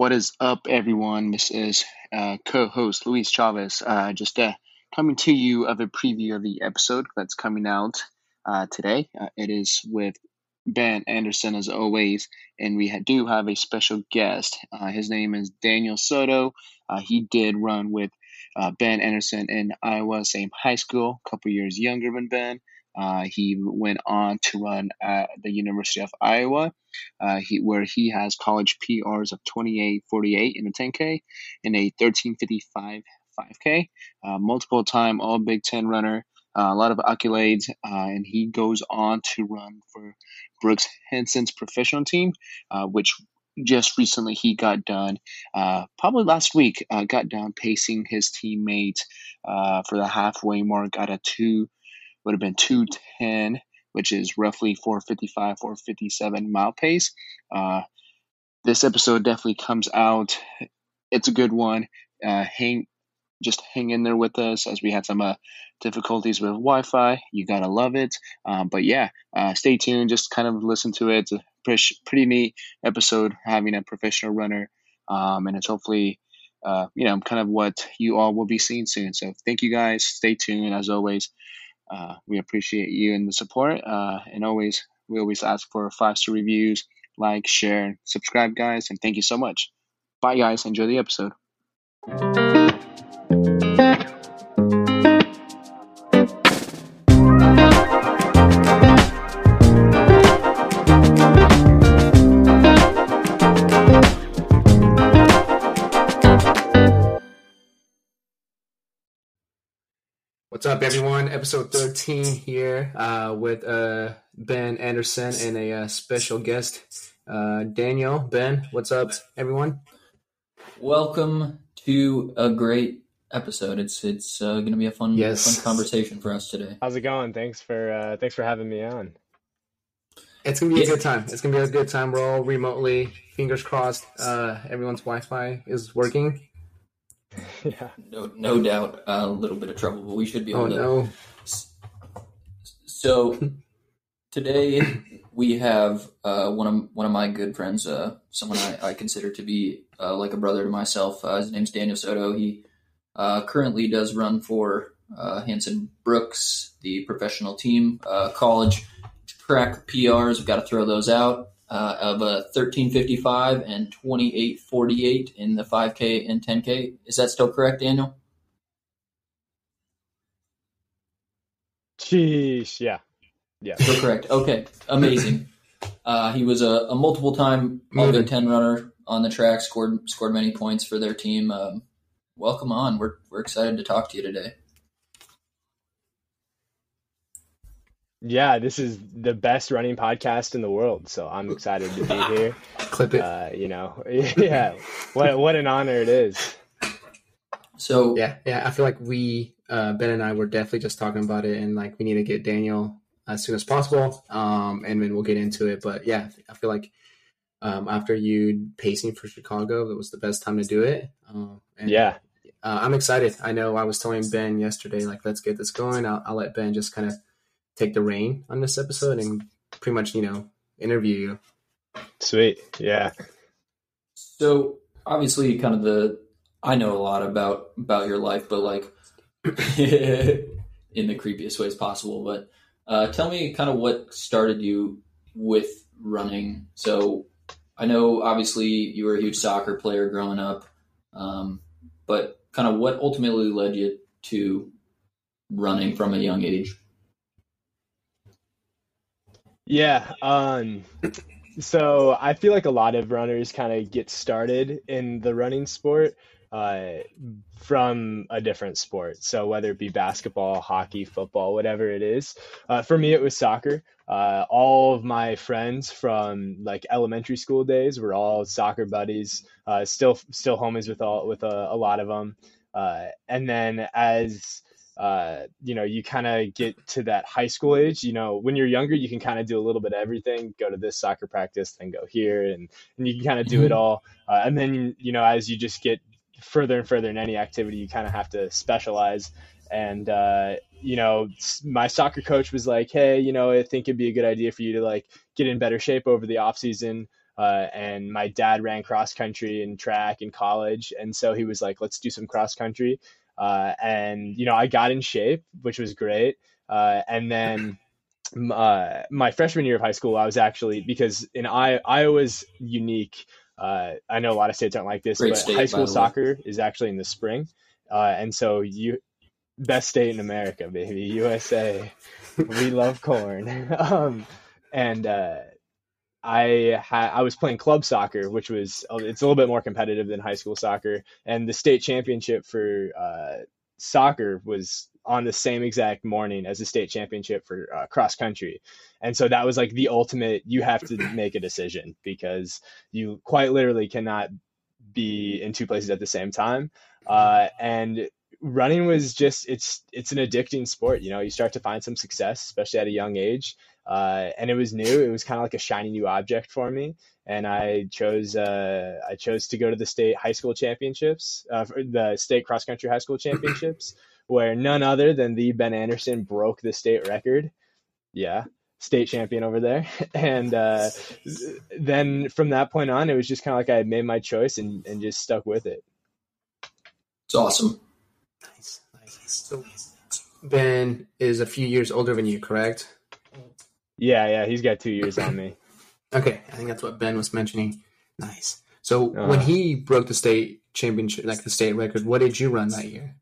What is up, everyone? This is uh, co-host Luis Chavez. Uh, just uh, coming to you of a preview of the episode that's coming out uh, today. Uh, it is with Ben Anderson, as always, and we ha- do have a special guest. Uh, his name is Daniel Soto. he did run with Ben Anderson in Iowa, same high school, a couple years younger than Ben. Uh, he went on to run at the University of Iowa, uh, he, where he has college PRs of 28.48 in the 10K and a 13.55 5K. Uh, multiple time All Big Ten runner, uh, a lot of accolades, uh, and he goes on to run for Brooks Hanson's professional team, uh, which just recently he got done, probably last week, got down pacing his teammate for the halfway mark at a two would have been 210, which is roughly 455, 457 mile pace. Uh, this episode definitely comes out. It's a good one. Uh, hang, just hang in there with us as we had some uh, difficulties with Wi-Fi. You gotta love it. Um, but yeah, uh, stay tuned. Just kind of listen to it. It's a pretty, pretty neat episode having a professional runner, um, and it's hopefully. Uh, you know, kind of what you all will be seeing soon. So, thank you guys. Stay tuned as always. Uh, we appreciate you and the support. Uh, and always, we always ask for five star reviews, like, share, subscribe, guys. And thank you so much. Bye, guys. Enjoy the episode. What's up, everyone? Episode 13 here uh, with uh, Ben Anderson and a uh, special guest, uh, Daniel. Ben, what's up, everyone? Welcome to a great episode. It's it's uh, going to be a fun yes. fun conversation for us today. How's it going? Thanks for uh, thanks for having me on. It's gonna be a good time. It's gonna be a good time. We're all remotely. Fingers crossed. everyone's Wi-Fi is working. yeah. No, no doubt, a little bit of trouble, but we should be able oh, to. No. So today we have uh, one of one of my good friends, uh, someone I, I, consider to be uh, like a brother to myself. Uh, his name's Daniel Soto. He uh, currently does run for uh, Hanson Brooks, the professional team, college track PRs. We've got to throw those out uh, of a 1355 and 2848 in the 5K and 10K. Is that still correct, Daniel? Jeez, yeah. Yeah. Still correct. Okay, amazing. Uh, he was a, a multiple time All Big Ten runner on the track, scored scored many points for their team. Um, welcome on. We're, we're excited to talk to you today. Yeah, this is the best running podcast in the world, so I'm excited to be here. Clip it. Uh, you know, yeah, what what an honor it is. So yeah, yeah, I feel like we uh, Ben and I were definitely just talking about it, and like we need to get Daniel as soon as possible, um, and then we'll get into it. But yeah, I feel like um, after you pacing for Chicago, that was the best time to do it. Um, and, yeah, uh, I'm excited. I know I was telling Ben yesterday, like let's get this going. I'll, I'll let Ben just kind of take the reign on this episode and pretty much, you know, interview you. Sweet. Yeah. So obviously kind of the I know a lot about about your life, but like in the creepiest ways possible. But uh, tell me kind of what started you with running. So I know obviously you were a huge soccer player growing up, um, but kind of what ultimately led you to running from a young age? Yeah. Um, so I feel like a lot of runners kind of get started in the running sport uh, from a different sport. So whether it be basketball, hockey, football, whatever it is. Uh, for me, it was soccer. Uh, all of my friends from like elementary school days were all soccer buddies. Uh, still, still homies with all with a, a lot of them. Uh, and then as uh, you know, you kind of get to that high school age. You know, when you're younger, you can kind of do a little bit of everything. Go to this soccer practice, then go here, and and you can kind of do it mm-hmm. all. Uh, and then you know, as you just get further and further in any activity, you kind of have to specialize. And uh, you know, my soccer coach was like, "Hey, you know, I think it'd be a good idea for you to like get in better shape over the off season." Uh, and my dad ran cross country and track in college, and so he was like, "Let's do some cross country." Uh, and you know, I got in shape, which was great. Uh, and then uh, my freshman year of high school, I was actually because in I Iowa's unique. Uh, I know a lot of states aren't like this, Great but state, high school the way. soccer is actually in the spring, uh, and so you best state in America, baby, USA. we love corn. um, and uh, I ha- I was playing club soccer, which was it's a little bit more competitive than high school soccer, and the state championship for uh, soccer was on the same exact morning as the state championship for uh, cross country, and so that was like the ultimate. You have to make a decision because you quite literally cannot be in two places at the same time, uh, and running was just it's it's an addicting sport. You know, you start to find some success, especially at a young age uh, and it was new. It was kind of like a shiny new object for me, and I chose uh, I chose to go to the state high school championships, uh, the state cross country high school championships, where none other than the Ben Anderson broke the state record. Yeah, state champion over there, and uh, then from that point on, it was just kind of like I made my choice and and just stuck with it. It's awesome. Nice, nice. So Ben is a few years older than you, correct? Yeah, yeah, he's got two years on me. Okay, I think that's what Ben was mentioning. Nice. So Uh-huh. when he broke the state championship, like the state record, what did you run that year?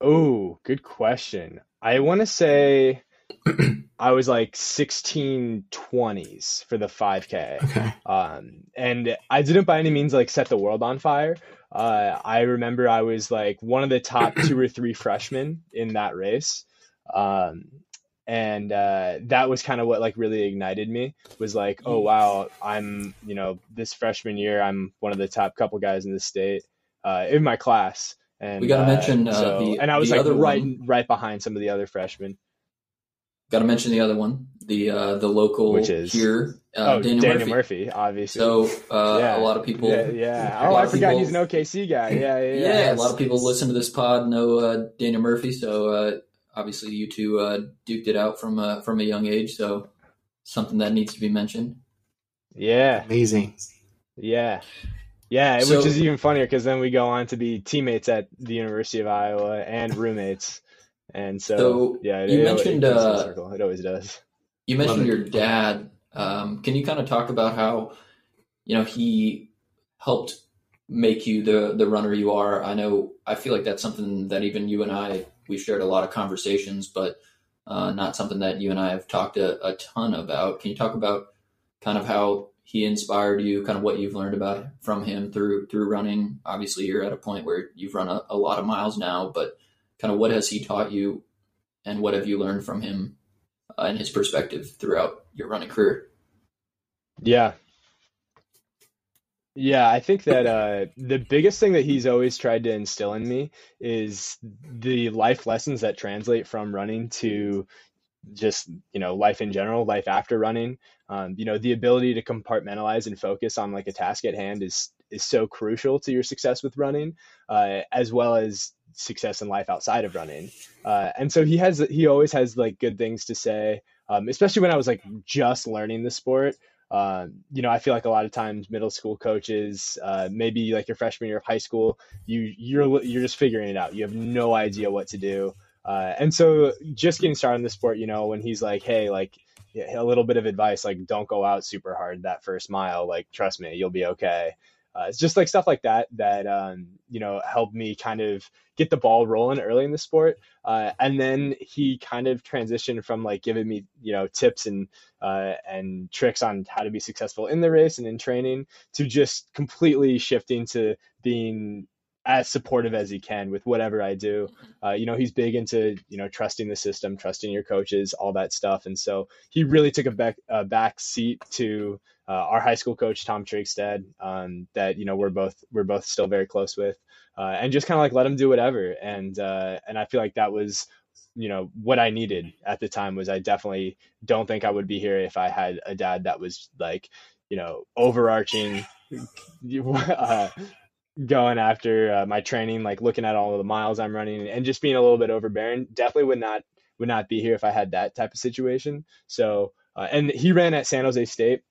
Oh, good question. I want to say I was like 1620s for the 5K. Okay. Um, and I didn't by any means like set the world on fire. Uh, I remember I was like one of the top two or three freshmen in that race. Um, and uh, that was kind of what like really ignited me was like, oh wow, I'm you know this freshman year I'm one of the top couple guys in the state uh, in my class. And We gotta uh, mention, uh, so- the- and I was the like other right one. right behind some of the other freshmen. Got to mention the other one, the uh, the local Which is- here, uh, oh, Daniel, Daniel Murphy. Murphy, obviously. So uh, Yeah. a lot of people, yeah, yeah. Oh, I forgot people- he's an OKC guy. Yeah, yeah, yeah, yeah. a lot of people listen to this pod know uh, Daniel Murphy. So uh, obviously, you two uh, duked it out from uh, from a young age. So something that needs to be mentioned. Yeah, Amazing. yeah, yeah. So- which is even funnier because then we go on to be teammates at the University of Iowa and roommates. And so, So, yeah, it, you it, mentioned, it goes uh, circle. It always does. You mentioned your dad. Um, can you kind of talk about how you know he helped make you the the runner you are? I know I feel like that's something that even you and I we've shared a lot of conversations, but uh, not something that you and I have talked a, a ton about. Can you talk about kind of how he inspired you, kind of what you've learned about from him through through running? Obviously, you're at a point where you've run a, a lot of miles now, but kind of what has he taught you, and what have you learned from him uh, and his perspective throughout your running career? Yeah. Yeah, I think that uh, the biggest thing that he's always tried to instill in me is the life lessons that translate from running to just, you know, life in general, life after running. Um, you know, the ability to compartmentalize and focus on like a task at hand is is so crucial to your success with running, uh, as well as success in life outside of running. Uh, and so he has he always has like good things to say, um, especially when I was like just learning the sport um, you know, I feel like a lot of times middle school coaches, uh, maybe like your freshman year of high school, you you're you're just figuring it out. You have no idea what to do, uh, and so just getting started in the sport, you know, when he's like, hey, like a little bit of advice, like don't go out super hard that first mile. Like trust me, you'll be okay. Uh, it's just like stuff like that that um, you know helped me kind of get the ball rolling early in the sport, uh, and then he kind of transitioned from like giving me you know tips and uh, and tricks on how to be successful in the race and in training to just completely shifting to being as supportive as he can with whatever I do. Uh, you know, he's big into you know trusting the system, trusting your coaches, all that stuff, and so he really took a back a back seat to uh, our high school coach Tom Trigstad, um, that you know we're both we're both still very close with, uh, and just kind of like let him do whatever, and uh, and I feel like that was you know what I needed at the time was I definitely don't think I would be here if I had a dad that was like you know overarching uh, going after uh, my training like looking at all of the miles I'm running and just being a little bit overbearing definitely would not would not be here if I had that type of situation so uh, and he ran at San Jose State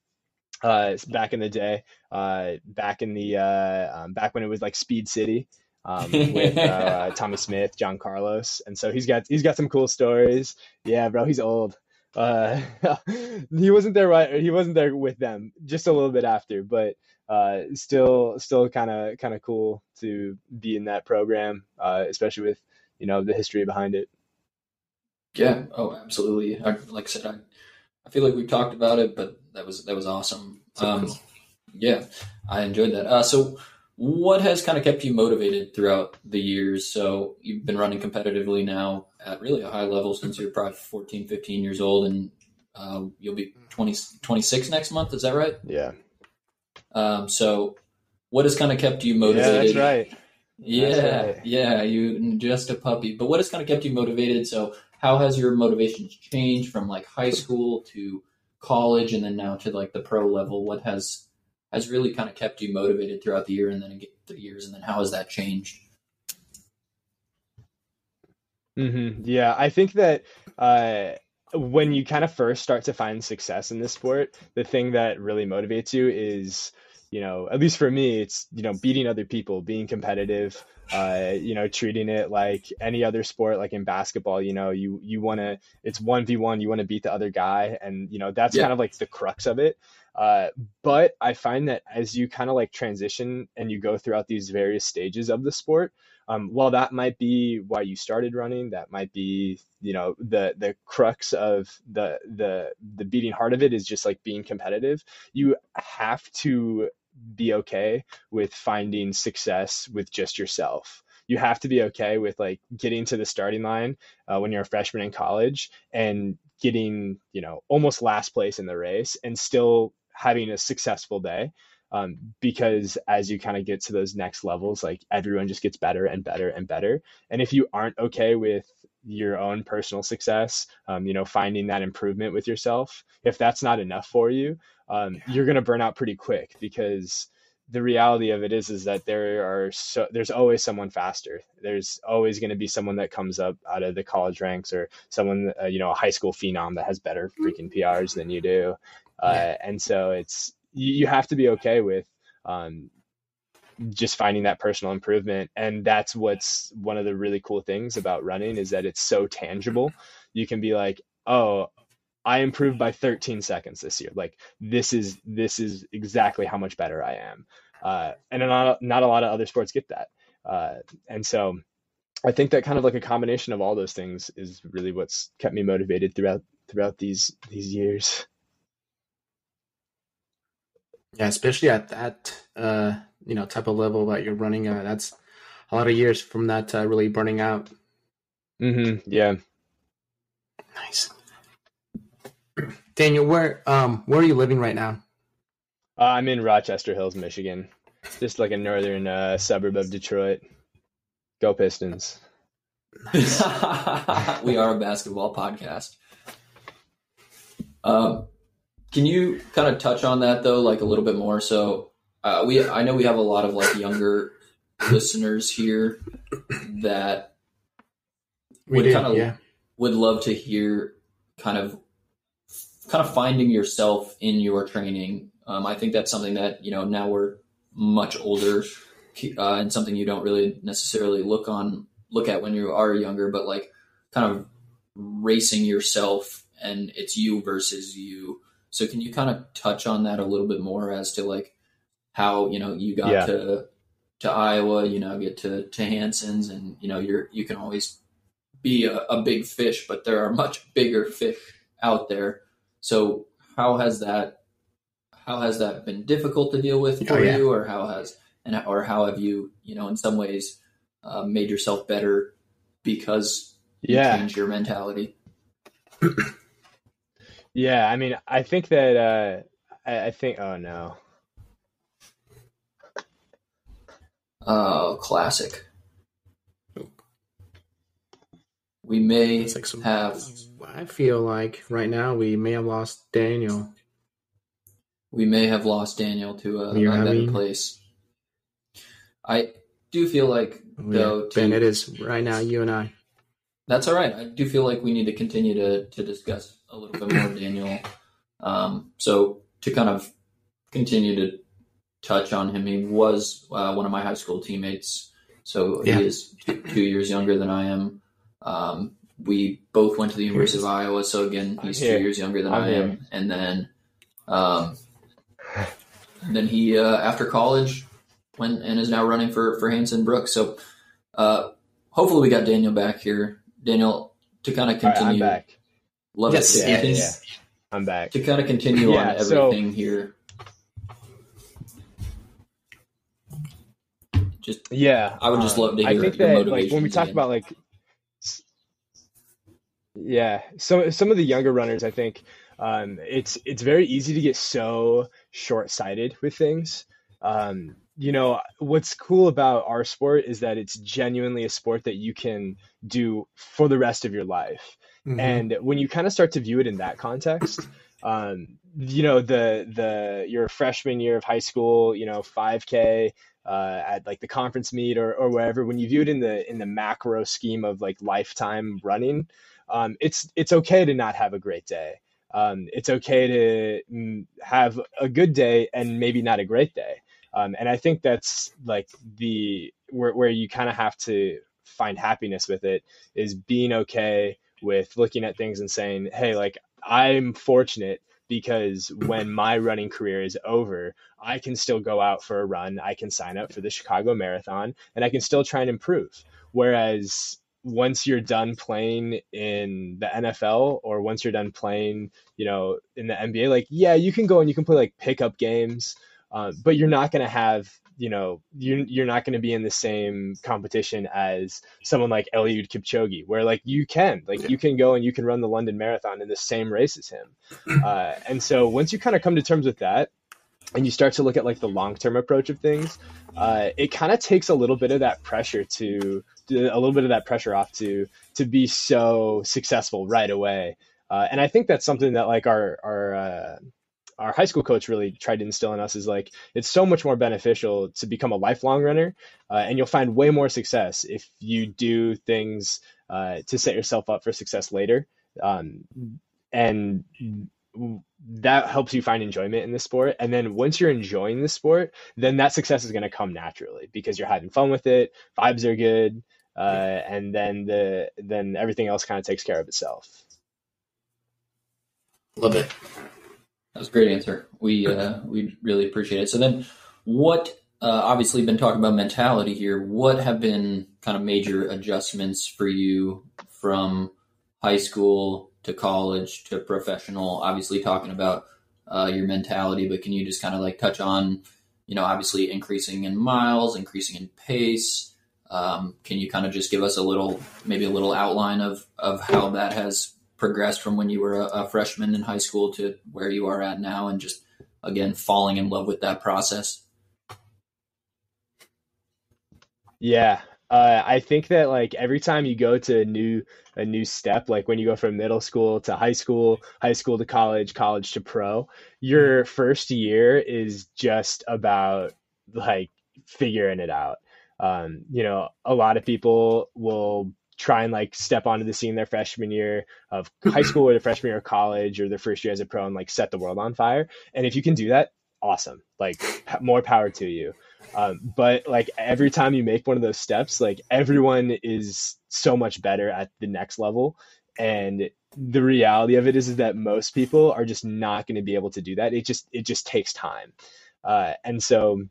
uh, back in the day, uh, back in the uh, um, back when it was like Speed City. Um, with uh, Tommie Smith, John Carlos, and so he's got he's got some cool stories. Yeah, bro, he's old. Uh, he wasn't there right. He wasn't there with them. Just a little bit after, but uh, still, still kind of kind of cool to be in that program, uh, especially with you know the history behind it. Yeah. Oh, absolutely. I, like I said, I, I feel like we've talked about it, but that was that was awesome. Um, cool. Yeah, I enjoyed that. Uh, so, what has kind of kept you motivated throughout the years? So, you've been running competitively now at really a high level since you're probably 14, 15 years old, and uh, you'll be 20, 26 next month. Is that right? Yeah. Um, so, what has kind of kept you motivated? Yeah, that's right. Yeah, that's right. yeah, you just a puppy. But what has kind of kept you motivated? So, how has your motivations changed from like high school to college and then now to like the pro level what has has really kind of kept you motivated throughout the year and then the years and then how has that changed mm-hmm. yeah i think that uh, when you kind of first start to find success in this sport the thing that really motivates you is you know, at least for me, it's, you know, beating other people, being competitive, uh, you know, treating it like any other sport, like in basketball, you know, you, you want to, it's 1v1, you want to beat the other guy. And, you know, that's yeah. kind of like the crux of it. Uh, but I find that as you kind of like transition and you go throughout these various stages of the sport, um, while that might be why you started running, that might be you know the the crux of the the the beating heart of it is just like being competitive. You have to be okay with finding success with just yourself. You have to be okay with like getting to the starting line uh, when you're a freshman in college and getting, you know, almost last place in the race and still having a successful day. Um, because as you kind of get to those next levels, like everyone just gets better and better and better. And if you aren't okay with your own personal success, um, you know, finding that improvement with yourself, if that's not enough for you, um, you're going to burn out pretty quick because the reality of it is is that there are so there's always someone faster. There's always going to be someone that comes up out of the college ranks or someone uh, you know a high school phenom that has better freaking prs than you do. Uh, and so it's you, you, have to be okay with um, just finding that personal improvement. And that's what's one of the really cool things about running is that it's so tangible. You can be like oh I improved by 13 seconds this year. Like this is this is exactly how much better I am. Uh, and not not a lot of other sports get that. Uh, and so I think that kind of like a combination of all those things is really what's kept me motivated throughout throughout these these years. Yeah, especially at that uh, you know type of level that you're running at. That's a lot of years from that uh, really burning out. Mm-hmm. Yeah. Nice. Daniel, where um where are you living right now? Uh, I'm in Rochester Hills, Michigan, just like a northern uh, suburb of Detroit. Go Pistons! Nice. we are a basketball podcast. Um, can you kind of touch on that though, like a little bit more? So, uh, we I know we have a lot of like younger listeners here that we would kind of yeah. would love to hear kind of kind of finding yourself in your training. Um, I think that's something that you know now we're much older uh, and something you don't really necessarily look on look at when you are younger, but like kind of racing yourself and it's you versus you. So can you kind of touch on that a little bit more as to like how you know you got yeah. to to Iowa, you know, get to to Hanson's, and you know you're you can always be a, a big fish, but there are much bigger fish out there. So how has that how has that been difficult to deal with for oh, yeah. you, or how has and or how have you you know in some ways uh, made yourself better because you yeah. changed your mentality? yeah, I mean, I think that uh, I, I think. Oh no. Oh, classic. We may like some, have I feel like right now we may have lost Daniel. We may have lost Daniel to a, a better mean? place. I do feel like oh, though. Ben, it is right now you and I. That's all right. I do feel like we need to continue to to discuss a little bit more Daniel. Um, so to kind of continue to touch on him. He was uh, one of my high school teammates, so Yeah. he is two, two years younger than I am. Um, we both went to the University of Iowa, so again, he's two years younger than I'm I am. And then, um, then he uh, after college went and is now running for for Hanson Brooks. So uh, hopefully we got Daniel back here. Daniel to kind of right, continue. I'm back. Love Yes, it. Yeah, yeah. I'm back. To kind of continue Yeah, on so- everything here. Just Yeah, I would just um, love to I hear think your that like when we talk about like, yeah, so some of the younger runners, I think um, it's it's very easy to get so short sighted with things. Um, you know, what's cool about our sport is that it's genuinely a sport that you can do for the rest of your life. Mhm. And when you kind of start to view it in that context, um, you know, the the your freshman year of high school, you know, 5K uh, at like the conference meet or, or wherever, when you view it in the in the macro scheme of like lifetime running, um, it's it's okay to not have a great day. Um, it's okay to mm, have a good day and maybe not a great day. Um, and I think that's like the where where you kind of have to find happiness with it is being okay with looking at things and saying, hey, like I'm fortunate because when my running career is over, I can still go out for a run. I can sign up for the Chicago Marathon and I can still try and improve. Whereas once you're done playing in the NFL or once you're done playing, you know, in the NBA, like, yeah, you can go and you can play like pickup games, uh, but you're not going to have, you know, you're, you're not going to be in the same competition as someone like Eliud Kipchoge, where like you can, like you can go and you can run the London Marathon in the same race as him. Uh, and so once you kind of come to terms with that, and you start to look at like the long term approach of things, uh, it kind of takes a little bit of that pressure to, to a little bit of that pressure off to to be so successful right away. Uh, and I think that's something that like our our uh, our high school coach really tried to instill in us is like it's so much more beneficial to become a lifelong runner, uh, and you'll find way more success if you do things uh, to set yourself up for success later. Um, and that helps you find enjoyment in the sport. And then once you're enjoying the sport, then that success is going to come naturally because you're having fun with it, vibes are good, uh, and then the then everything else kind of takes care of itself. Love it. That was a great answer. We uh, we really appreciate it. So then, what? Uh, obviously, been talking about mentality here. What have been kind of major adjustments for you from high school to college to professional? Obviously, talking about uh, your mentality, but can you just kind of like touch on, you know, obviously increasing in miles, increasing in pace. Um, can you kind of just give us a little, maybe a little outline of of how that has progressed from when you were a, a freshman in high school to where you are at now, and just again falling in love with that process? Yeah. Uh, I think that like every time you go to a new a new step, like when you go from middle school to high school, high school to college, college to pro, your first year is just about like figuring it out. Um, you know, a lot of people will try and like step onto the scene their freshman year of high school or their freshman year of college or their first year as a pro and like set the world on fire. And if you can do that, awesome. Like more power to you. Um, but like every time you make one of those steps, like everyone is so much better at the next level. And the reality of it is, is that most people are just not going to be able to do that. It just it just takes time. Uh, and so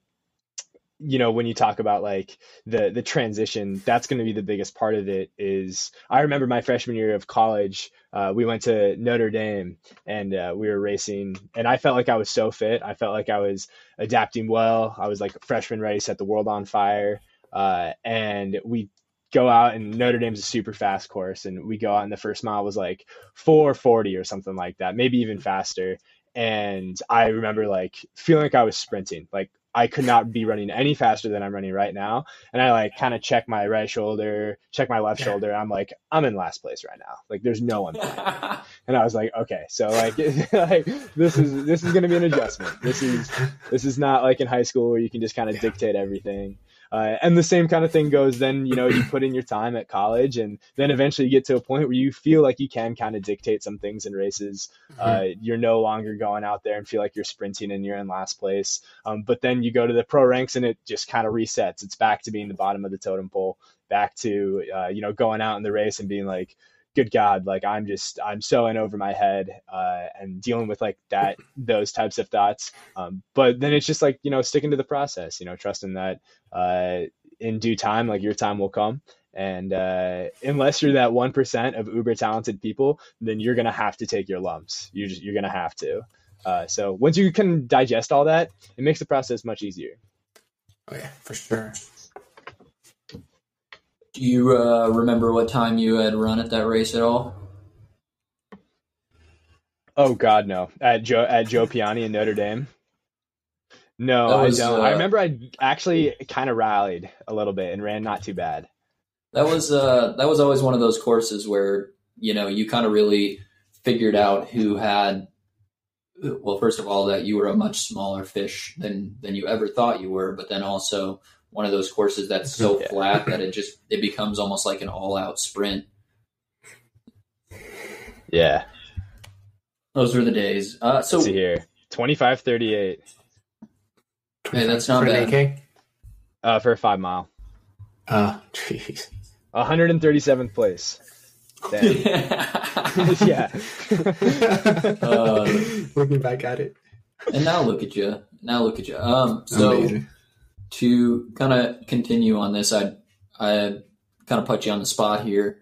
you know when you talk about like the the transition that's going to be the biggest part of it is i remember my freshman year of college uh, we went to notre dame and uh, we were racing and i felt like i was so fit. I felt like i was adapting well. I was like a freshman ready set the world on fire. Uh, and we go out and notre dame's a super fast course and we go out and the first mile was like 440 or something like that maybe even faster. And i remember like feeling like i was sprinting like I could not be running any faster than I'm running right now. And I like kind of check my right shoulder, check my left shoulder. I'm like, I'm in last place right now. Like there's no one. And I was like, okay, so like, like this is this is gonna be an adjustment. This is this is not like in high school where you can just kind of dictate everything. Uh, and the same kind of thing goes then, you know, you put in your time at college and then eventually you get to a point where you feel like you can kind of dictate some things in races. Mm-hmm. Uh, you're no longer going out there and feel like you're sprinting and you're in last place. Um, but then you go to the pro ranks and it just kind of resets. It's back to being the bottom of the totem pole, back to, uh, you know, going out in the race and being like, good God, like I'm just, I'm so in over my head uh, and dealing with like that, those types of thoughts. Um, but then it's just like, you know, sticking to the process, you know, trusting that uh, in due time, like your time will come. And uh, unless you're that 1% of uber talented people, then you're going to have to take your lumps. You're, just, you're going to have to. Uh, so once you can digest all that, it makes the process much easier. Oh yeah, for sure. Do you uh, remember what time you had run at that race at all? Oh God, no! At Joe at Joe Piane in Notre Dame. No, was, I don't. uh, I remember I actually kind of rallied a little bit and ran not too bad. That was uh, that was always one of those courses where you know you kind of really figured out who had. Well, first of all, that you were a much smaller fish than than you ever thought you were, but then also one of those courses that's so Yeah. flat that it just it becomes almost like an all out sprint. Yeah. Those were the days. Uh, so Let's see here. 25 38 Hey, that's not For an bad. AK? uh, for a five mile. Uh, jeez. 137th place. Yeah. Uh, Looking back at it. and now look at you. Now look at you. Um, so. Amazing. To kind of continue on this, I I kind of put you on the spot here.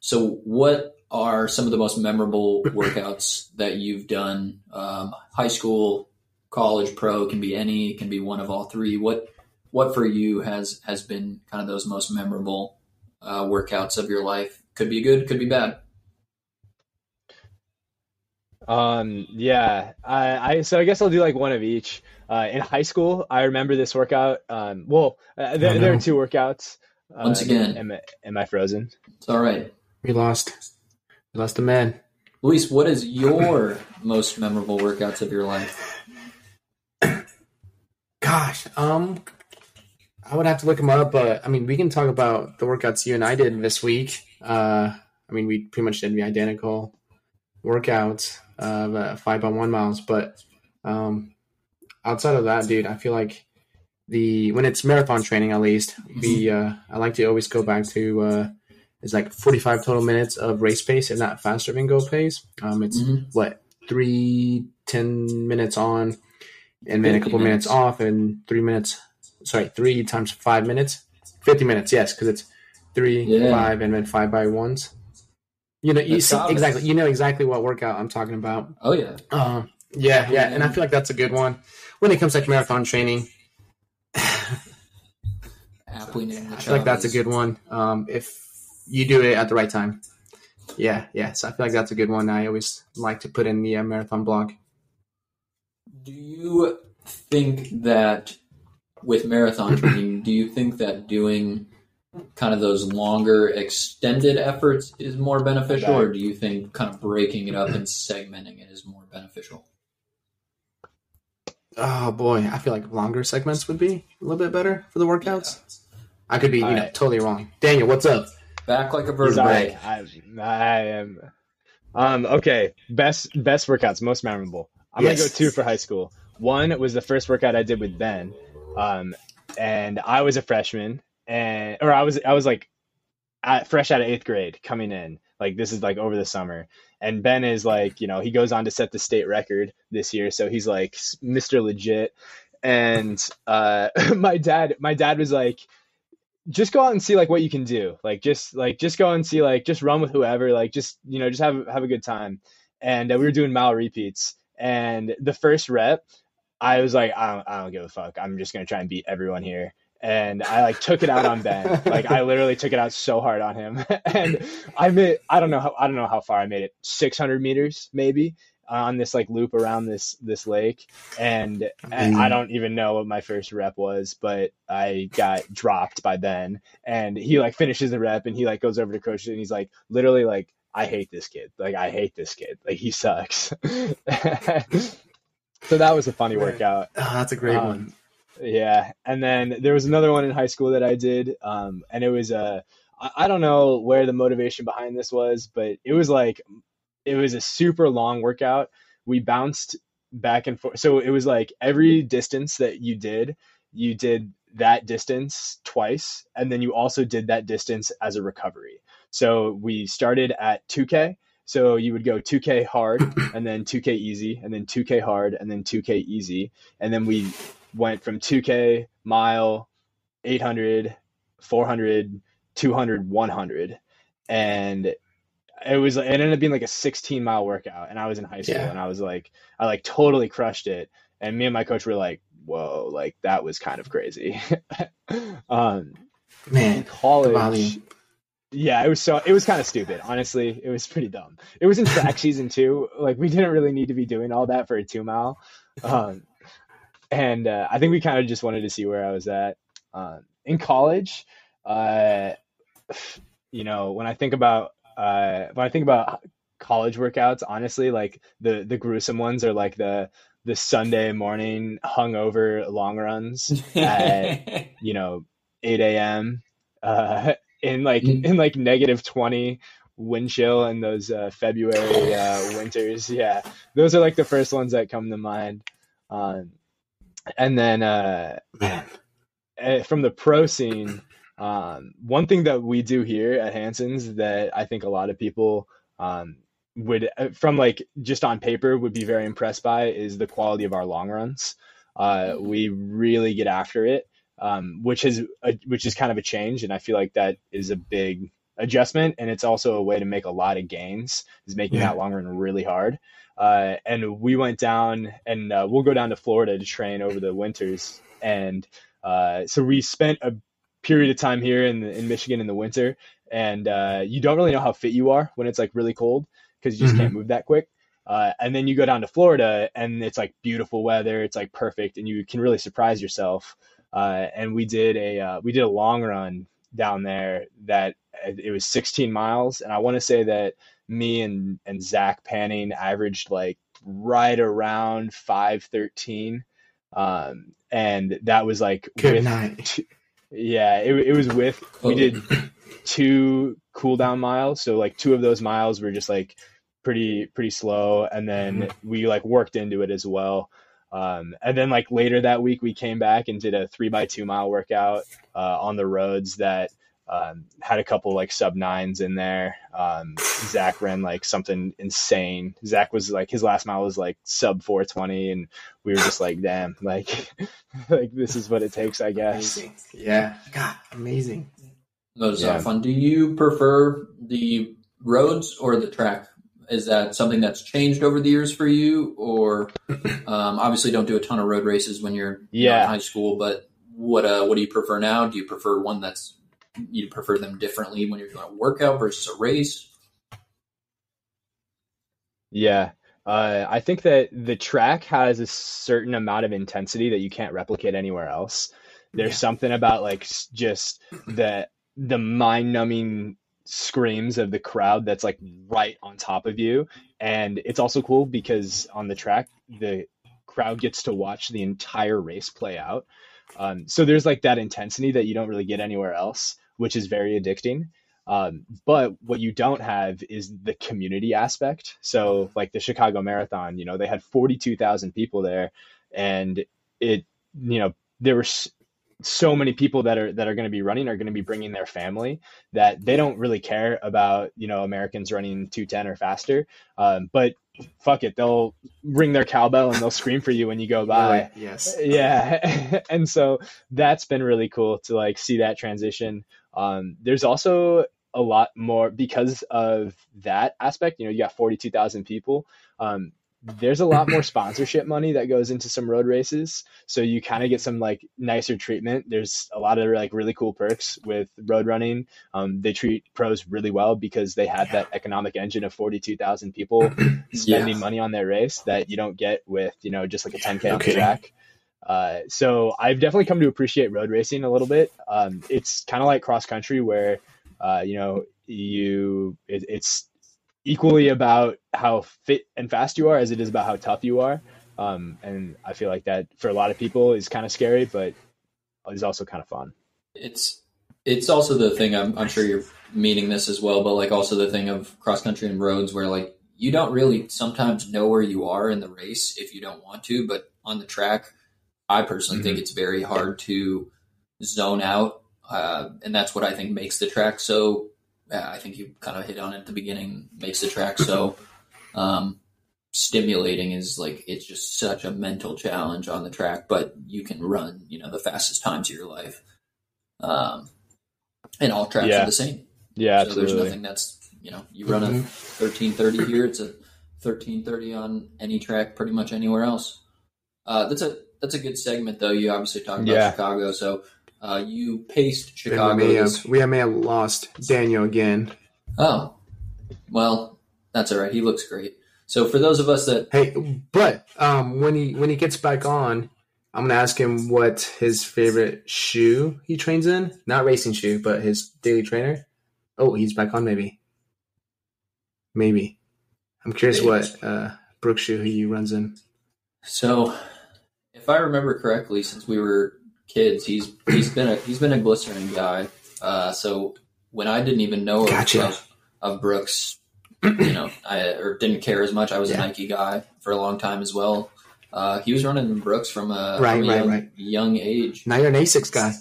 So, what are some of the most memorable workouts that you've done? Um, high school, college, pro can be any, can be one of all three. What what for you has has been kind of those most memorable uh, workouts of your life? Could be good, could be bad. Um, yeah, I, I, so I guess I'll do like one of each. Uh, in high school, I remember this workout. Um, well, uh, there, Oh, there are two workouts. Uh, Once again. am, I- am I frozen? It's all right. We lost. We lost a man. Luis, what is your most memorable workouts of your life? Gosh, um, I would have to look them up, but I mean, we can talk about the workouts you and I did this week. Uh, I mean, we pretty much did the identical workouts of uh, five by one miles, but um, outside of that, dude, I feel like the when it's marathon training, at least, we uh, I like to always go back to uh, it's like forty five total minutes of race pace and not faster than go pace. Um, it's Mhm. what three ten minutes on and then a couple minutes. minutes. off and three minutes sorry three times five minutes 50 minutes yes because it's three Yeah. five and then five by ones you know you That's see obvious. exactly you know exactly what workout i'm talking about. Oh yeah, uh, yeah yeah and i feel like that's a good one. When it comes to like marathon training. Aptly named. i feel like that's a good one. Um, if you do it at the right time. Yeah yeah so i feel like that's a good one. I always like to put in the uh, marathon blog. Do you think that with marathon training, do you think that doing kind of those longer extended efforts is more beneficial, or do you think kind of breaking it up and segmenting it is more beneficial? Oh boy, I feel like longer segments would be a little bit better for the workouts. I could be, you know, Alright. totally wrong. Daniel, what's up? Back like a He's vertebrae. right. I, I am. Um. Okay. Best best workouts, most memorable. I'm gonna go two for high school. One was the first workout I did with Ben, um, and I was a freshman, and or I was I was like, at, fresh out of eighth grade coming in. Like this is like over the summer, and Ben is like, you know, he goes on to set the state record this year, so he's like Mr. Legit, and uh, my dad, my dad was like just go out and see like what you can do. Like just like just go and see like just run with whoever. Like just you know just have have a good time. And uh, we were doing mile repeats. And the first rep i was like I don't, I don't give a fuck. I'm just gonna try and beat everyone here and i like took it out on ben like i literally took it out so hard on him and i made i don't know how i don't know how far i made it 600 meters maybe on this like loop around this this lake and and I don't even know what my first rep was, but I got dropped by Ben and he like finishes the rep and he like goes over to coach and he's like literally like I hate this kid. Like I hate this kid. Like he sucks. so that was a funny workout. Oh, that's a great Um, one. Yeah, and then there was another one in high school that I did, um, and it was a I I don't know where the motivation behind this was, but it was like it was a super long workout. We bounced back and forth, so it was like every distance that you did, you did that distance twice, and then you also did that distance as a recovery. So we started at 2K. So you would go 2K hard, and then 2K easy, and then 2K hard, and then 2K easy, and then we went from 2K, mile, 800, 400, 200, 100. And it was, it ended up being like a 16 mile workout. And I was in high school Yeah. and I was like, I like totally crushed it. And me and my coach were like, whoa, like that was kind of crazy. um, Man, college, yeah, it was so it was kind of stupid. Honestly, it was pretty dumb. It was in track season too. Like we didn't really need to be doing all that for a two mile, um, and uh, I think we kind of just wanted to see where I was at. Um, in college, uh, you know, when I think about uh, when I think about college workouts, honestly, like the the gruesome ones are like the the Sunday morning hungover long runs at you know 8 a.m. Uh, in like Mm. in like negative 20 wind chill in those uh, February uh, winters. Yeah, those are like the first ones that come to mind. Um, and then uh, Man. eh, from the pro scene, um, one thing that we do here at Hanson's that I think a lot of people um, would, uh, from like just on paper, would be very impressed by is the quality of our long runs. Uh, we really get after it, um, which is a, which is kind of a change, and I feel like that is a big adjustment, and it's also a way to make a lot of gains. Is making Yeah. that long run really hard. Uh, and we went down, and uh, we'll go down to Florida to train over the winters, and uh, so we spent a period of time here in in Michigan in the winter, and uh, you don't really know how fit you are when it's like really cold because you just Mhm. can't move that quick. Uh, and then you go down to Florida, and it's like beautiful weather. It's like perfect, and you can really surprise yourself. Uh, and we did a uh, we did a long run down there that it was 16 miles, and I want to say that me and and Zach Panning averaged like right around 513 um and that was like Good with night. yeah it, it was with we Oh. did two cool down miles. So like two of those miles were just like pretty pretty slow. And then we like worked into it as well um, and then like later that week we came back and did a three by two mile workout uh, on the roads that um, had a couple like sub nines in there um, zach ran like something insane zach was like his last mile was like sub 420 and we were just like damn like like this is what it takes i guess Amazing. Yeah. God, amazing. Those Yeah. are fun. Do you prefer the roads or the track? Is that something that's changed over the years for you, or um, obviously don't do a ton of road races when you're Yeah. in high school? But what uh, what do you prefer now? Do you prefer one that's you prefer them differently when you're doing a workout versus a race? Yeah. Uh, I think that the track has a certain amount of intensity that you can't replicate anywhere else. There's Yeah. something about like just the the mind-numbing screams of the crowd that's like right on top of you, and it's also cool because on the track the crowd gets to watch the entire race play out. Um, so there's like that intensity that you don't really get anywhere else, which is very addicting. Um, but what you don't have is the community aspect. So, like the Chicago Marathon, you know, they had 42,000 people there, and it, you know, there were so many people that are that are going to be running are going to be bringing their family that they don't really care about you know Americans running 210 or faster. Um, but fuck it, they'll ring their cowbell and they'll scream for you when you go by Really? Yes. yeah and so that's been really cool to like see that transition um there's also a lot more because of that aspect you know you got 42,000 people um there's a lot more sponsorship money that goes into some road races so you kind of get some like nicer treatment. There's a lot of like really cool perks with road running. Um, they treat pros really well because they have that economic engine of 42,000 people spending Yeah. money on their race that you don't get with you know just like a 10k no on the track. Uh, so I've definitely come to appreciate road racing a little bit. Um, it's kind of like cross country where, uh, you know, you it, it's equally about how fit and fast you are as it is about how tough you are. Um, and I feel like that for a lot of people is kind of scary, but is also kind of fun. It's it's also the thing. I'm, I'm sure you're meaning this as well, but like also the thing of cross country and roads where like you don't really sometimes know where you are in the race if you don't want to, but on the track, I personally mm-hmm. think it's very hard to zone out, uh, and that's what I think makes the track so. I think you kind of hit on it at the beginning. Makes the track so um, stimulating is like it's just such a mental challenge on the track, but you can run you know the fastest times of your life. Um, and all tracks yeah. are the same. Yeah, so absolutely. there's nothing that's you know you run mm-hmm. a thirteen thirty here, it's a thirteen thirty on any track, pretty much anywhere else. Uh, that's a that's a good segment though. You obviously talked about yeah. Chicago, so uh, you paced Chicago. We may, have, we may have lost Daniel again. Oh, well, that's all right. He looks great. So for those of us that hey, but um, when he when he gets back on, I'm gonna ask him what his favorite shoe he trains in. Not racing shoe, but his daily trainer. Oh, he's back on. Maybe. Maybe. I'm curious maybe. what uh, Brooks shoe he runs in. So, if I remember correctly, since we were kids, he's he's been a he's been a glycerin guy. Uh, so when I didn't even know gotcha. of, of Brooks, you know, I or didn't care as much. I was yeah. a Nike guy for a long time as well. Uh, he was running Brooks from a, right, from a right, young, right. young age. Now you're an Asics guy.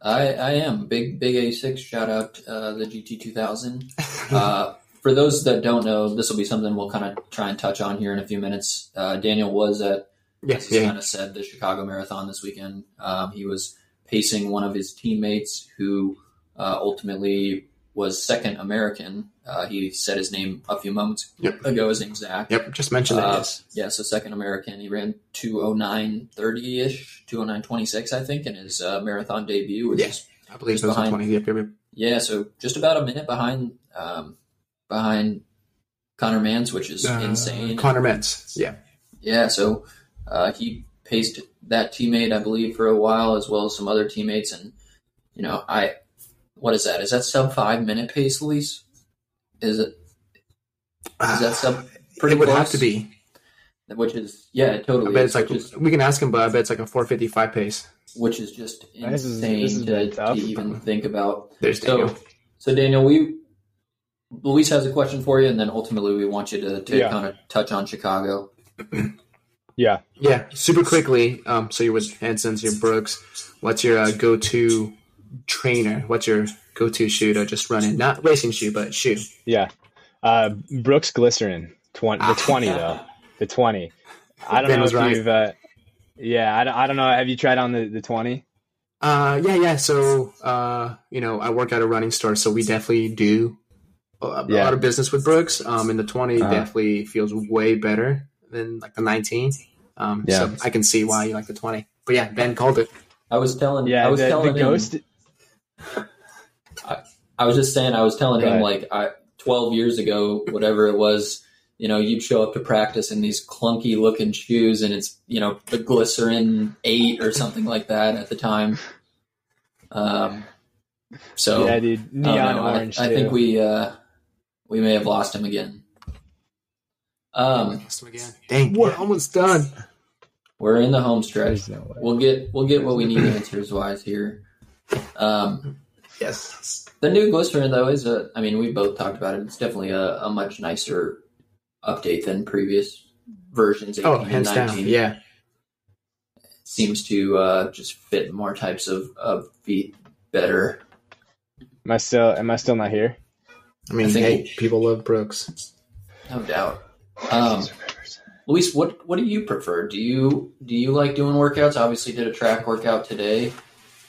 I, I am big big Asics. Shout out uh, the GT 2000. Uh, for those that don't know, this will be something we'll kind of try and touch on here in a few minutes. Uh, Daniel was at, yes, yeah. kind of said, the Chicago Marathon this weekend. Um, he was pacing one of his teammates who uh, ultimately was second American. Uh, he said his name a few moments yep. ago. His name's Zach. Yep, just mentioned that. Uh, yes. Yeah, so second American. He ran 209.30 ish, 209.26, I think, in his uh, marathon debut, which yeah, is I believe behind, 20. Yep, Yeah, so just about a minute behind um, behind Connor Mantz, which is uh, insane. Connor Mantz, yeah. Yeah, so uh, he paced that teammate, I believe, for a while, as well as some other teammates. And, you know, I, what is that? Is that sub five minute pace, Luis? Is it, is that sub pretty It would close? have to be. Which is, yeah, totally. I bet it's like, is, we can ask him, but I bet it's like a 455 pace. Which is just insane this is, this is to, to, even think about. There's Daniel. So, so Daniel, we Luis has a question for you, and then ultimately we want you to, to yeah. kind of touch on Chicago. yeah. Yeah. Super quickly. Um, so you're with Hanson's, you're Brooks. What's your uh, go to trainer? What's your go to shoe to just run in? Not racing shoe, but shoe. Yeah. Uh, Brooks Glycerin. 20, the 20, though. The 20. I don't ben know if right. you've. Uh, yeah, I don't, I don't know. Have you tried on the, the 20? Uh, yeah, yeah. So, uh, you know, I work at a running store, so we definitely do a, yeah. lot of business with Brooks. Um, and the 20 uh-huh. definitely feels way better than like the 19. Um, yeah. so I can see why you like the 20. But yeah, Ben called it. I was telling, yeah, I was the, telling the him. I, I, was just saying, I was telling right. him like I, 12 years ago, whatever it was, you know, you'd show up to practice in these clunky looking shoes and it's, you know, the glycerin eight or something like that at the time. Um, so yeah, dude, neon orange. I, I, think we, uh, we may have lost him again. Um, lost him again. Dang, we're almost done. We're in the home stretch. No we'll get we'll get what we need answers wise here. Um, yes. The new glycerin though is a. I mean, we both talked about it. It's definitely a, a much nicer update than previous versions. Oh, hands 19. down. Yeah. Seems to uh, just fit more types of, of feet better. Am I still? Am I still not here? I mean, I hey, people love Brooks. No doubt. Um, Luis, what what do you prefer? Do you do you like doing workouts? Obviously, did a track workout today.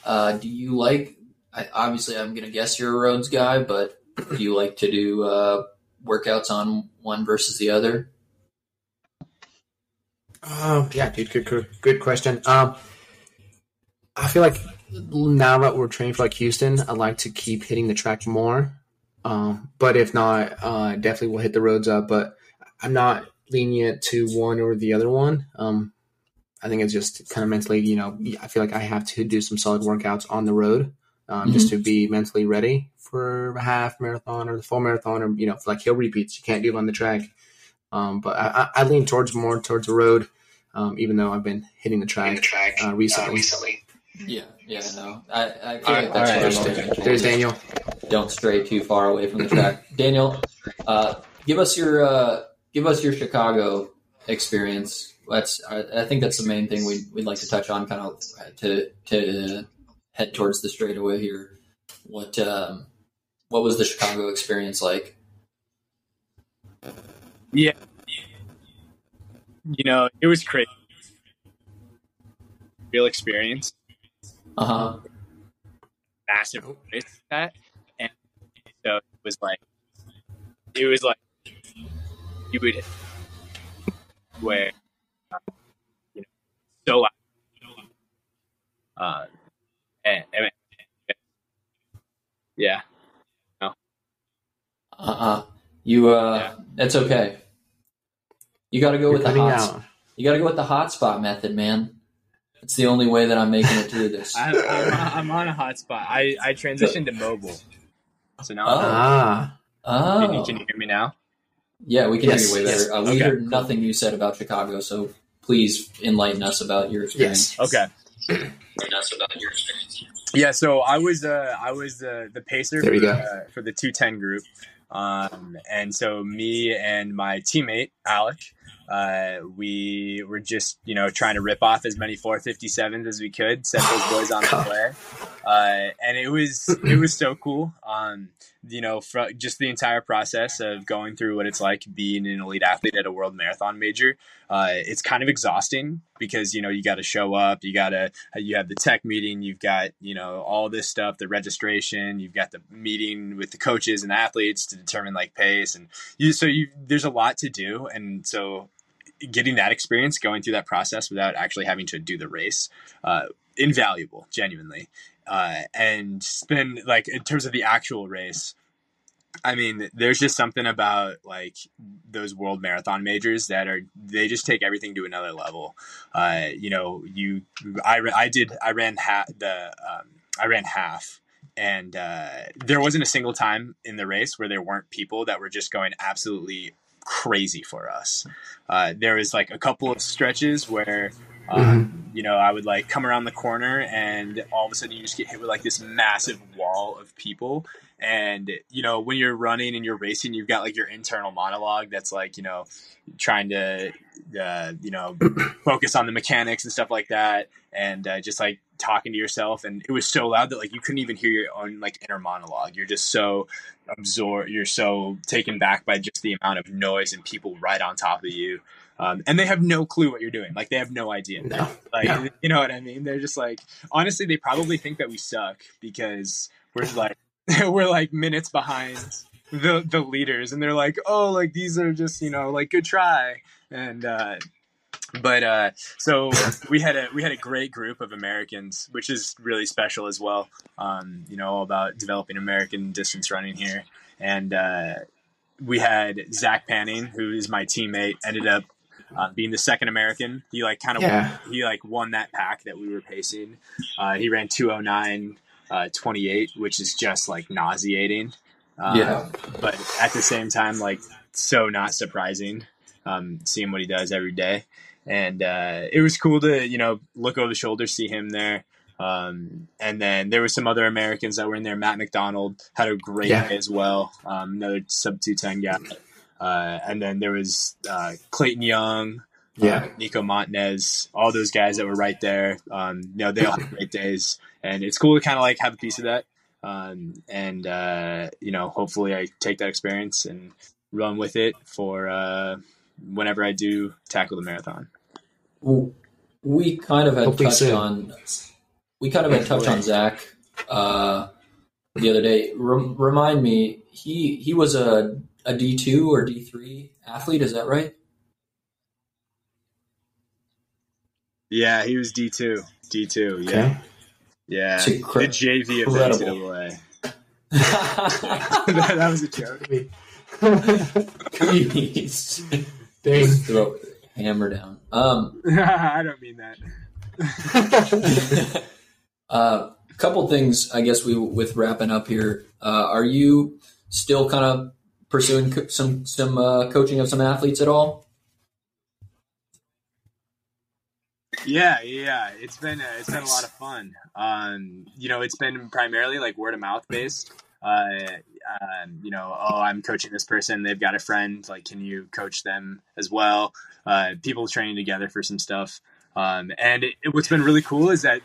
Uh, do you like? I, obviously, I'm going to guess you're a roads guy, but do you like to do uh, workouts on one versus the other? Um, yeah, dude, good, good, good question. Um, I feel like now that we're training for like Houston, I like to keep hitting the track more. Um, but if not, uh, definitely will hit the roads up. But I'm not lenient to one or the other one. Um, I think it's just kind of mentally, you know, I feel like I have to do some solid workouts on the road um, mm-hmm. just to be mentally ready for a half marathon or the full marathon or, you know, like hill repeats. You can't do it on the track. Um, but I, I, lean towards more towards the road. Um, even though I've been hitting the track, the track uh, recently. Uh, recently. Yeah, yeah, no. I, I feel All like right, that's right, I'm okay. looking There's. Daniel. Don't stray too far away from the track. Daniel, uh, give us your uh, give us your Chicago experience. That's I, I think that's the main thing we'd, we'd like to touch on, kind of to to head towards the straightaway here. What um, what was the Chicago experience like? Yeah. You know, it was crazy. Real experience, Uh huh. massive like that, and so it was like, it was like you would where uh, you know so uh, and, and yeah, Uh uh You uh, Yeah. that's okay. You got to go You're with the cutting hot. out. You got to go with the hotspot method, man. It's the only way that I'm making it through this. I'm, I'm, I'm on a hotspot. I I transitioned to mobile, so now Oh. Ah, Oh, can, you, can you hear me now? Yeah, we can Yes, hear you way yes. better. Uh, we Okay. heard nothing you said about Chicago, so please enlighten us about your experience. yes. Okay. Enlighten us about your experience. Yeah, so I was uh, I was the the pacer for, uh, for the two ten group, um, and so me and my teammate Alec, uh, we were just you know trying to rip off as many 457s as we could, set those boys on the way, uh, and it was it was so cool. Um, you know, fr- just the entire process of going through what it's like being an elite athlete at a world marathon major. Uh, it's kind of exhausting because you know you got to show up, you got to you have the tech meeting, you've got you know all this stuff, the registration, you've got the meeting with the coaches and athletes to determine like pace, and you so you there's a lot to do, and so getting that experience, going through that process without actually having to do the race, uh, invaluable, genuinely. Uh, and then like in terms of the actual race, I mean, there's just something about like those world marathon majors that are they just take everything to another level. Uh, you know, you I I did I ran half the um, I ran half, and uh, there wasn't a single time in the race where there weren't people that were just going absolutely crazy for us. Uh, there was like a couple of stretches where. Um, You know, I would like come around the corner, and all of a sudden you just get hit with like this massive wall of people, and you know when you're running and you're racing you've got like your internal monologue that's like you know trying to uh, you know focus on the mechanics and stuff like that. And uh, just like talking to yourself. And it was so loud that like you couldn't even hear your own like inner monologue. You're just so absorbed you're so taken back by just the amount of noise and people right on top of you um, and they have no clue what you're doing. Like they have no idea. No. like No. you know what i mean? They're just like honestly they probably think that we suck because we're like we're like minutes behind the the leaders. And they're like oh like these are just you know like good try. And uh but uh so we had a we had a great group of americans which is really special as well. Um you know all about developing american distance running here. And uh we had zach panning who is my teammate ended up uh, being the second american he like kind of Yeah. he like won that pack that we were pacing uh he ran 209 uh, 28, which is just like nauseating. Uh, Yeah. But at the same time, like so not surprising, um, seeing what he does every day. And uh, it was cool to, you know, look over the shoulder, see him there. Um, and then there were some other Americans that were in there. Matt McDonald had a great Yeah. day as well. Um, another sub 210 guy. Uh, and then there was uh, Clayton Young, Yeah. uh, Nico Montañez, all those guys that were right there. Um, you know, they all had great days, and it's cool to kind of like have a piece of that. Um, and uh, you know, hopefully, I take that experience and run with it for uh, whenever I do tackle the marathon. Well, we kind of had Hopefully touched soon. on we kind of had touched on Zach uh, the other day. Rem- remind me, he he was a a D two or D three athlete. Is that right? Yeah, he was D two, D two. Yeah, Okay. yeah, It's the JV of NCAA. that, that was a joke. Please Dang. throw hammer down. Um, I don't mean that. A uh, couple things, I guess we with wrapping up here. Uh, are you still kind of pursuing co- some some uh, coaching of some athletes at all? Yeah, yeah, it's been uh, it's been a lot of fun. Um, you know, it's been primarily like word of mouth based. Uh, um, you know, oh, I'm coaching this person. They've got a friend. Like, can you coach them as well? Uh, people training together for some stuff. Um, and it, it, what's been really cool is that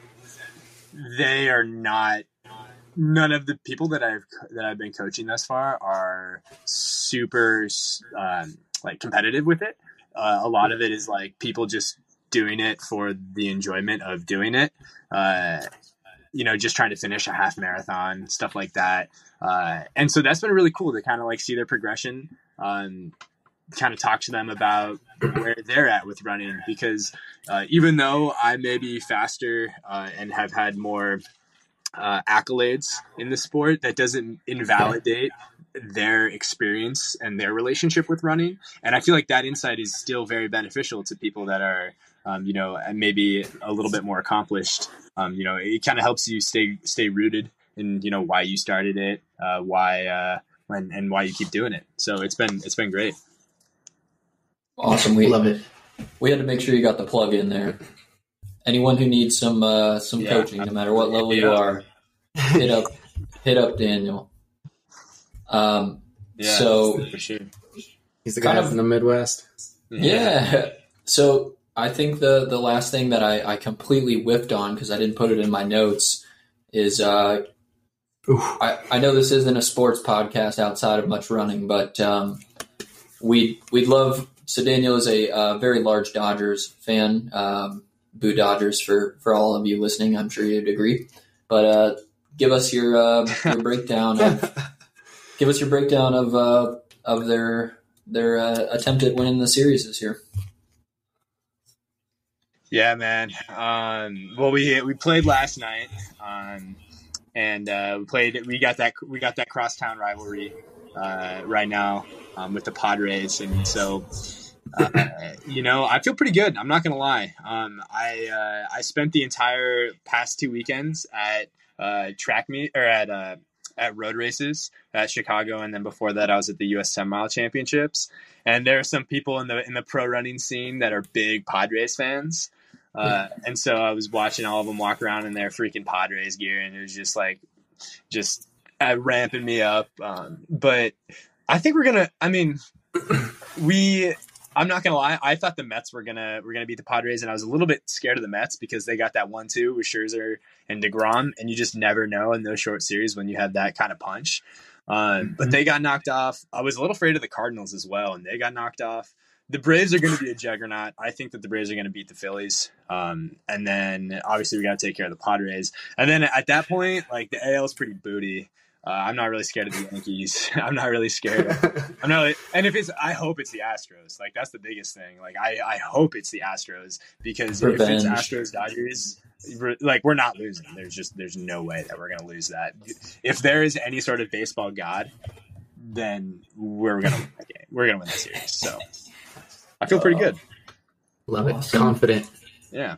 they are not. None of the people that I've that I've been coaching thus far are super um, like competitive with it. Uh, a lot of it is like people just doing it for the enjoyment of doing it. Uh, you know, just trying to finish a half marathon, stuff like that. Uh, and so that's been really cool to kind of like see their progression, um, kind of talk to them about where they're at with running. Because uh, even though I may be faster uh, and have had more uh, accolades in the sport, that doesn't invalidate their experience and their relationship with running. And I feel like that insight is still very beneficial to people that are um, you know, and maybe a little bit more accomplished. Um, you know, it kind of helps you stay stay rooted in you know why you started it, uh, why uh, and, and why you keep doing it. So it's been it's been great. Awesome, we love it. We had to make sure you got the plug in there. Anyone who needs some uh, some yeah. coaching, no matter what level yeah. you are, hit up hit up Daniel. Um, yeah, so for sure. He's the guy from the Midwest. Yeah. So I think the the last thing that I, I completely whipped on because I didn't put it in my notes is uh, I, I know this isn't a sports podcast outside of much running, but um, we we'd love. So Daniel is a uh, very large Dodgers fan. Um, Boo Dodgers for for all of you listening. I'm sure you'd agree. But uh, give us your uh, your breakdown of give us your breakdown of uh, of their their uh, attempt at winning the series this year. Yeah, man. Um, well, we we played last night, um, and uh, we played. We got that we got that crosstown rivalry uh, right now um, with the Padres, and so uh, you know I feel pretty good. I'm not gonna lie. Um, I uh, I spent the entire past two weekends at uh, track meet or at uh, at road races at Chicago, and then before that, I was at the U.S. 10 mile championships. And there are some people in the in the pro running scene that are big Padres fans. Uh, and so I was watching all of them walk around in their freaking Padres gear, and it was just like, just uh, ramping me up. Um, but I think we're gonna. I mean, we. I'm not gonna lie. I thought the Mets were gonna were gonna beat the Padres, and I was a little bit scared of the Mets because they got that one two with Scherzer and Degrom, and you just never know in those short series when you have that kind of punch. Um, but they got knocked off. I was a little afraid of the Cardinals as well, and they got knocked off the Braves are going to be a juggernaut. I think that the Braves are going to beat the Phillies. Um, and then obviously we got to take care of the Padres. And then at that point, like the AL is pretty booty. Uh, I'm not really scared of the Yankees. I'm not really scared. Of, I'm not. Really, and if it's, I hope it's the Astros. Like that's the biggest thing. Like I, I hope it's the Astros because Revenge. if it's Astros Dodgers, like we're not losing. There's just there's no way that we're gonna lose that. If there is any sort of baseball god, then we're gonna win that game. We're gonna win the series. So I feel pretty good. Love it. Awesome. Confident. Yeah.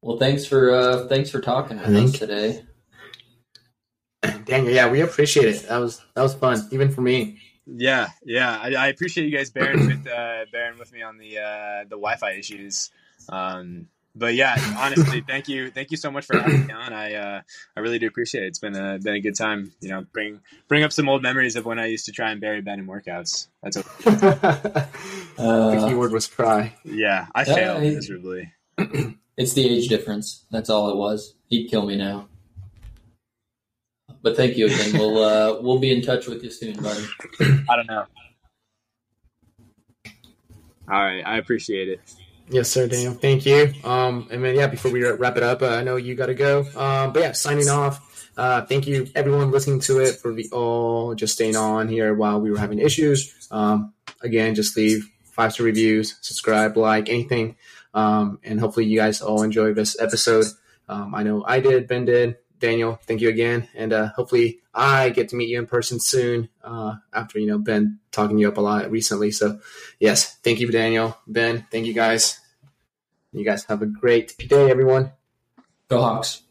Well, thanks for uh, thanks for talking with us today. Daniel, yeah, we appreciate it. That was that was fun, even for me. Yeah, yeah, I, I appreciate you guys bearing with uh, bearing with me on the uh, the Wi-Fi issues. Um, but yeah, honestly, thank you, thank you so much for having me on. I uh, I really do appreciate it. It's been a been a good time. You know, bring bring up some old memories of when I used to try and bury Ben in workouts. That's okay. uh, the keyword was try. Yeah, I failed miserably. It's the age difference. That's all it was. He'd kill me now. But thank you again. We'll uh, we'll be in touch with you soon, buddy. I don't know. All right, I appreciate it. Yes, sir, Daniel. Thank you. Um, and then yeah, before we wrap it up, uh, I know you got to go. Um, but yeah, signing off. Uh, thank you everyone listening to it for the all just staying on here while we were having issues. Um, again, just leave five star reviews, subscribe, like anything, um, and hopefully you guys all enjoy this episode. Um, I know I did, Ben did, Daniel. Thank you again, and uh, hopefully I get to meet you in person soon. Uh, after you know Ben talking you up a lot recently. So yes, thank you, Daniel, Ben. Thank you guys. You guys have a great day, everyone. Go Hawks.